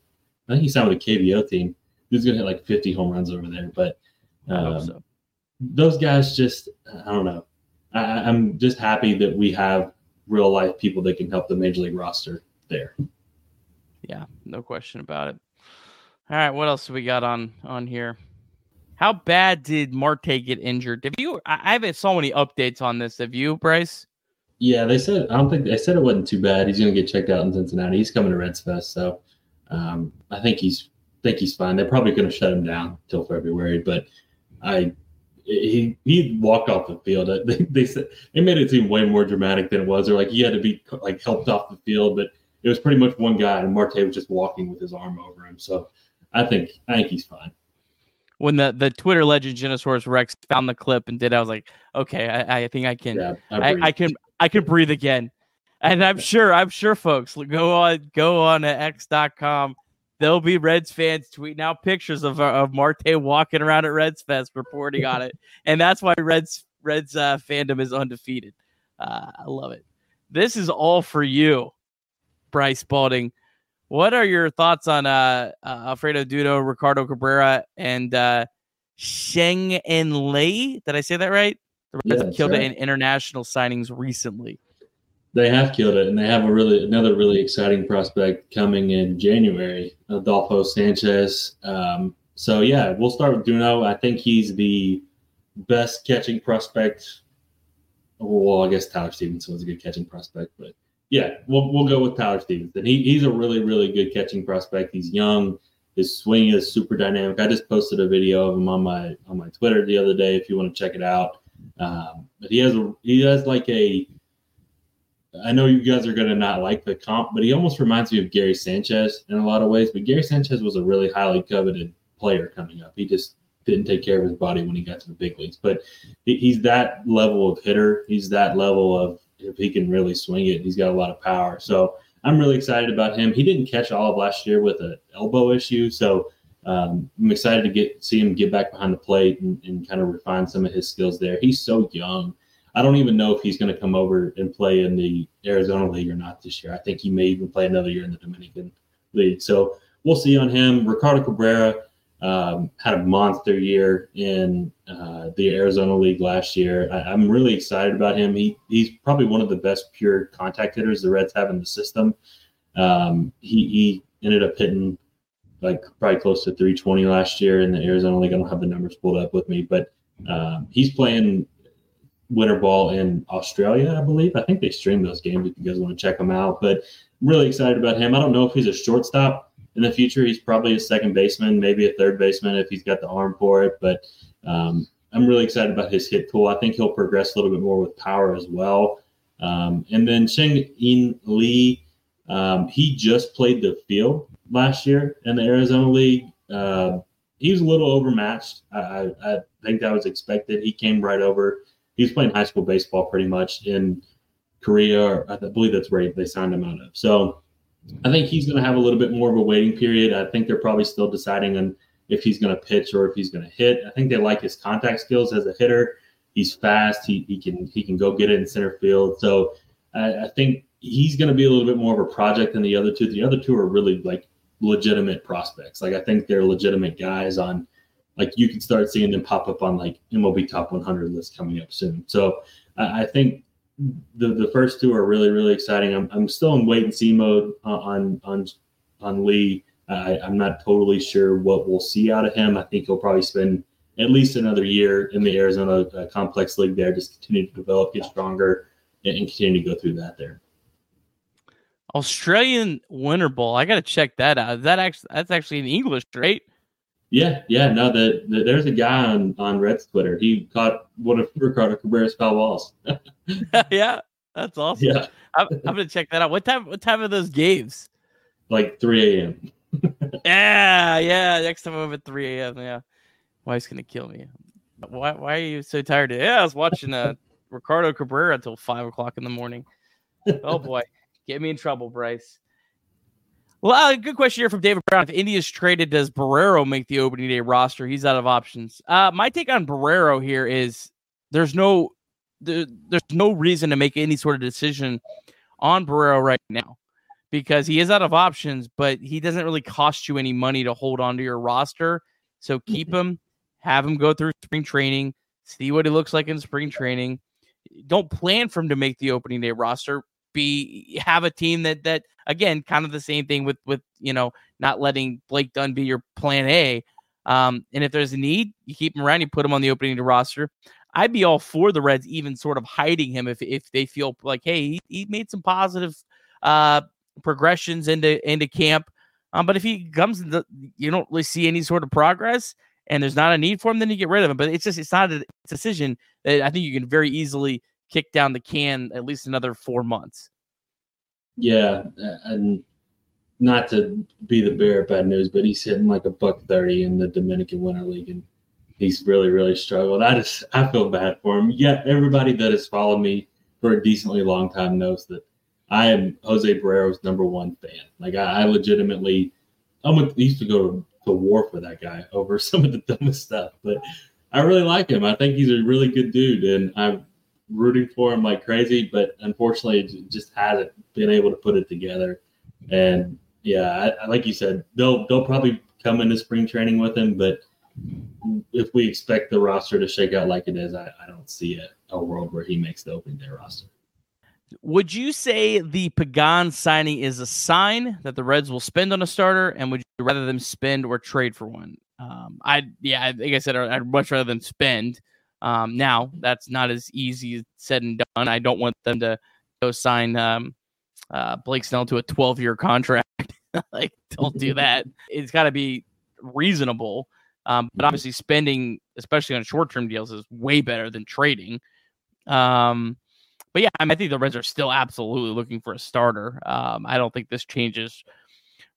I think he signed with a KBO team. He's going to hit like 50 home runs over there. But um, so. those guys just, I don't know. I, I'm just happy that we have real life people that can help the major league roster there. Yeah, no question about it. All right, what else do we got on on here? How bad did Marte get injured? Have you? I haven't saw any updates on this. Have you, Bryce? Yeah, they said I don't think they said it wasn't too bad. He's going to get checked out in Cincinnati. He's coming to Reds Fest, so um, I think he's think he's fine. They're probably going to shut him down till February, but I he he walked off the field. They, they said they made it seem way more dramatic than it was. They're like he had to be like helped off the field, but it was pretty much one guy, and Marte was just walking with his arm over him. So I think I think he's fine. When the, the Twitter legend Genosaurus Rex found the clip and did, I was like, okay, I, I think I can, yeah, I, I, I, can, I can breathe again. And I'm sure, I'm sure, folks, go on, go on to X.com. There'll be Reds fans tweeting out pictures of uh, of Marte walking around at Reds Fest, reporting on it, and that's why Reds Reds uh, fandom is undefeated. Uh, I love it. This is all for you, Bryce Spalding. What are your thoughts on uh, uh Alfredo Duno, Ricardo Cabrera, and uh, Sheng En Lei? Did I say that right? The Reds yeah, killed right. it in international signings recently. They have killed it, and they have a really another really exciting prospect coming in January, Adolfo Sanchez. Um, so yeah, we'll start with Duno. I think he's the best catching prospect. Well, I guess Tyler Stephenson was a good catching prospect, but yeah, we'll we'll go with Tyler Stephenson. He, he's a really really good catching prospect. He's young. His swing is super dynamic. I just posted a video of him on my on my Twitter the other day. If you want to check it out, um, but he has a he has like a I know you guys are to not like the comp, but he almost reminds me of Gary Sanchez in a lot of ways. But Gary Sanchez was a really highly coveted player coming up. He just didn't take care of his body when he got to the big leagues. But he's that level of hitter. He's that level of if he can really swing it, he's got a lot of power. So I'm really excited about him. He didn't catch all of last year with an elbow issue, so um, I'm excited to get see him get back behind the plate and, and kind of refine some of his skills there. He's so young. I don't even know if he's going to come over and play in the Arizona League or not this year. I think he may even play another year in the Dominican League. So we'll see on him. Ricardo Cabrera um, had a monster year in uh, the Arizona League last year. I, am really excited about him. He he's probably one of the best pure contact hitters the Reds have in the system. Um, he, he ended up hitting like probably close to 320 last year in the Arizona League. I don't have the numbers pulled up with me, but um, he's playing winter ball in Australia, I believe. I think they stream those games if you guys want to check them out. But I'm really excited about him. I don't know if he's a shortstop in the future. He's probably a second baseman, maybe a third baseman if he's got the arm for it. But um, I'm really excited about his hit tool. I think he'll progress a little bit more with power as well. Um, and then Cheng In Lee, um, he just played the field last year in the Arizona League. Uh, a little overmatched. I, I, I, think that was expected. He came right over. He was playing high school baseball pretty much in Korea. I believe that's where they signed him out of. So I think he's going to have a little bit more of a waiting period. I think they're probably still deciding on if he's going to pitch or if he's going to hit. I think they like his contact skills as a hitter. He's fast. He, he can he can go get it in center field. So I, I think he's going to be a little bit more of a project than the other two. The other two are really like legitimate prospects. Like I think they're legitimate guys on like you can start seeing them pop up on like MLB top 100 list coming up soon. So I, I think the the first two are really really exciting. I'm, I'm still in wait and see mode on on on Lee. I, I'm not totally sure what we'll see out of him. I think he'll probably spend at least another year in the Arizona uh, Complex League there, just continue to develop, get stronger, and, and continue to go through that there. Australian Winter Ball. I got to check that out. Is that actually that's actually in English, right? Yeah, yeah. No, the, the, there's a guy on on Red's Twitter. He caught one of Ricardo Cabrera's foul balls. yeah, that's awesome. Yeah, I'm, I'm, gonna check that out. What time? What time are those games? Like 3 a.m. yeah, yeah. Next time I'm at 3 a.m. Yeah, wife's gonna kill me. Why? Why are you so tired? Yeah, I was watching uh, Ricardo Cabrera until five o'clock in the morning. Oh boy. Get me in trouble, Bryce. Well, uh, good question here from David Brown. If India's traded, does Barrero make the opening day roster? He's out of options. Uh, my take on Barrero here is there's no there, there's no reason to make any sort of decision on Barrero right now because he is out of options, but he doesn't really cost you any money to hold onto your roster. So keep mm-hmm. him, have him go through spring training, see what he looks like in spring training. Don't plan for him to make the opening day roster be have a team that that again kind of the same thing with with you know not letting Blake Dunn be your plan A. Um, and if there's a need, you keep him around, you put him on the opening to roster. I'd be all for the Reds even sort of hiding him if if they feel like, hey, he, he made some positive uh progressions into into camp. Um, but if he comes, the, you don't really see any sort of progress, and there's not a need for him, then you get rid of him. But it's just it's not a decision that I think you can very easily kick down the can at least another four months. Yeah, and not to be the bearer of bad news, but he's hitting like a buck thirty in the Dominican Winter League, and he's really, really struggled. I just I feel bad for him. Yet everybody that has followed me for a decently long time knows that I am Jose Barrero's number one fan. Like I, I legitimately, I used to go to, to war for that guy over some of the dumbest stuff, but I really like him. I think he's a really good dude, and I'm rooting for him like crazy, but unfortunately, just hasn't been able to put it together. And yeah, I, like you said, they'll they'll probably come into spring training with him, but if we expect the roster to shake out like it is, I, I don't see a, a world where he makes the opening day roster. Would you say the Pagán signing is a sign that the Reds will spend on a starter, and would you rather them spend or trade for one? Um, I yeah, like I said, I'd much rather them spend. Um, now that's not as easy said and done. I don't want them to go sign um, uh, Blake Snell to a 12 year contract. like, don't do that. It's got to be reasonable. Um, but obviously, spending, especially on short term deals, is way better than trading. Um, but yeah, I, mean, I think the Reds are still absolutely looking for a starter. Um, I don't think this changes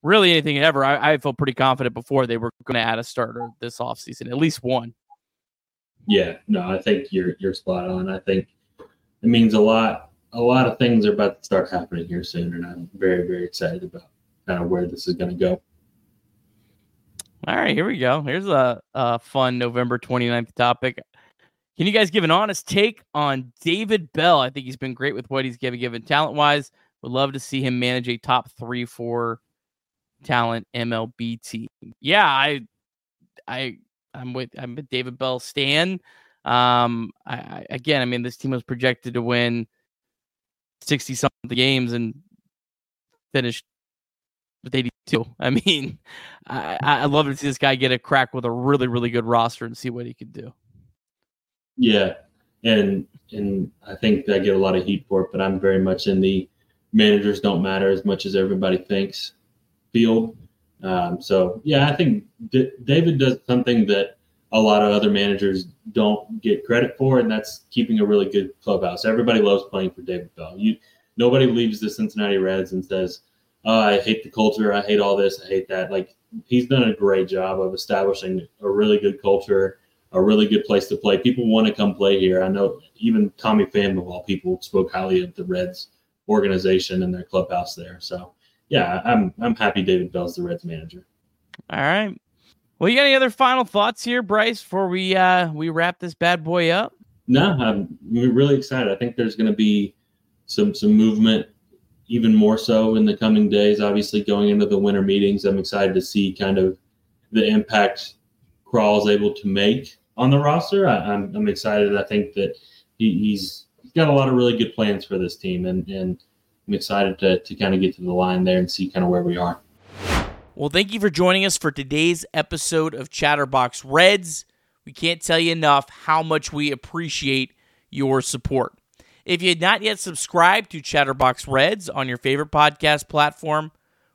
really anything ever. I, I felt pretty confident before they were going to add a starter this offseason, at least one. Yeah, no, I think you're you're spot on. I think it means a lot. A lot of things are about to start happening here soon, and I'm very very excited about kind of where this is going to go. All right, here we go. Here's a, a fun November 29th topic. Can you guys give an honest take on David Bell? I think he's been great with what he's given, given talent wise. Would love to see him manage a top three, four talent MLB team. Yeah, I, I, I'm with I'm with David Bell. Stan. Um, I, I again, I mean, this team was projected to win sixty something games and finished with 82. I mean, I, I love to see this guy get a crack with a really, really good roster and see what he could do. Yeah, and and I think I get a lot of heat for it, but I'm very much in the managers don't matter as much as everybody thinks field. Um, so yeah, I think D- David does something that a lot of other managers don't get credit for, and that's keeping a really good clubhouse. Everybody loves playing for David Bell. You nobody leaves the Cincinnati Reds and says, oh, "I hate the culture. I hate all this. I hate that." Like he's done a great job of establishing a really good culture a really good place to play. People want to come play here. I know even Tommy Pham of all people spoke highly of the Reds organization and their clubhouse there. So yeah, I'm I'm happy David Bell's the Reds manager. All right. Well, you got any other final thoughts here, Bryce, before we uh we wrap this bad boy up? No, I'm really excited. I think there's going to be some some movement even more so in the coming days. Obviously, going into the winter meetings, I'm excited to see kind of the impact Krall is able to make on the roster. I, am I'm, I'm excited. I think that he, he's, he's got a lot of really good plans for this team, and, and I'm excited to, to kind of get to the line there and see kind of where we are. Well, thank you for joining us for today's episode of Chatterbox Reds. We can't tell you enough how much we appreciate your support. If you had not yet subscribed to Chatterbox Reds on your favorite podcast platform,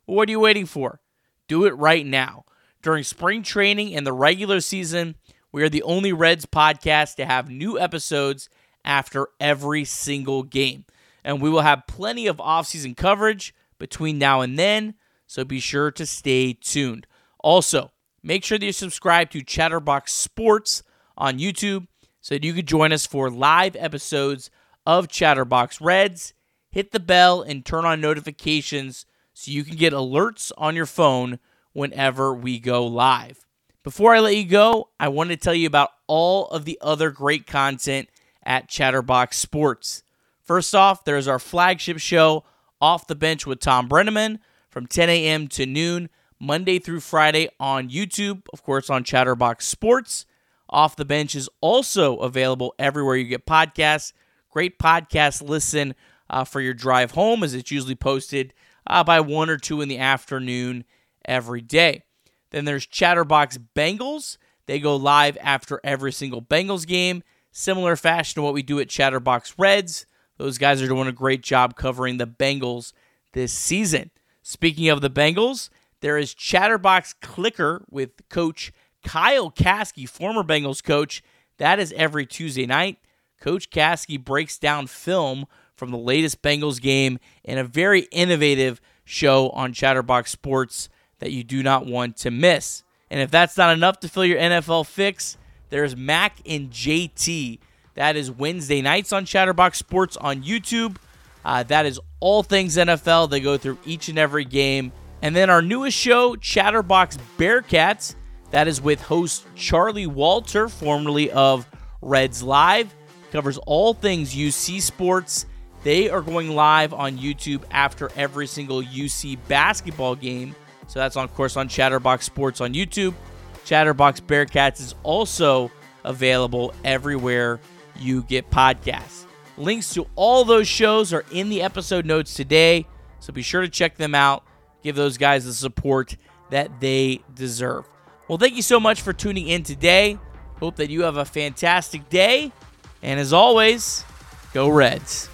what are you waiting for? Do it right now. During spring training and the regular season, we are the only Reds podcast to have new episodes after every single game. And we will have plenty of offseason coverage between now and then, so be sure to stay tuned. Also, make sure that you subscribe to Chatterbox Sports on YouTube so that you can join us for live episodes of Chatterbox Reds. Hit the bell and turn on notifications so you can get alerts on your phone whenever we go live. Before I let you go, I want to tell you about all of the other great content at Chatterbox Sports. First off, there's our flagship show, Off the Bench with Thom Brennaman, from 10 a.m. to noon, Monday through Friday on YouTube, of course, on Chatterbox Sports. Off the Bench is also available everywhere you get podcasts. Great podcast listen uh, for your drive home, as it's usually posted uh, by 1 or 2 in the afternoon every day. Then there's Chatterbox Bengals. They go live after every single Bengals game. Similar fashion to what we do at Chatterbox Reds. Those guys are doing a great job covering the Bengals this season. Speaking of the Bengals, there is Chatterbox Clicker with coach Kyle Caskey, former Bengals coach. That is every Tuesday night. Coach Caskey breaks down film from the latest Bengals game in a very innovative show on Chatterbox Sports that you do not want to miss. And if that's not enough to fill your NFL fix, there's Mac and JT. That is Wednesday nights on Chatterbox Sports on YouTube. Uh, that is all things NFL. They go through each and every game. And then our newest show, Chatterbox Bearcats, that is with host Charlie Walter, formerly of Reds Live, covers all things UC sports. They are going live on YouTube after every single UC basketball game. So that's on course on Chatterbox Sports on YouTube. Chatterbox Bearcats is also available everywhere you get podcasts. Links to all those shows are in the episode notes today, so be sure to check them out. Give those guys the support that they deserve. Well, thank you so much for tuning in today. Hope that you have a fantastic day. And as always, go Reds.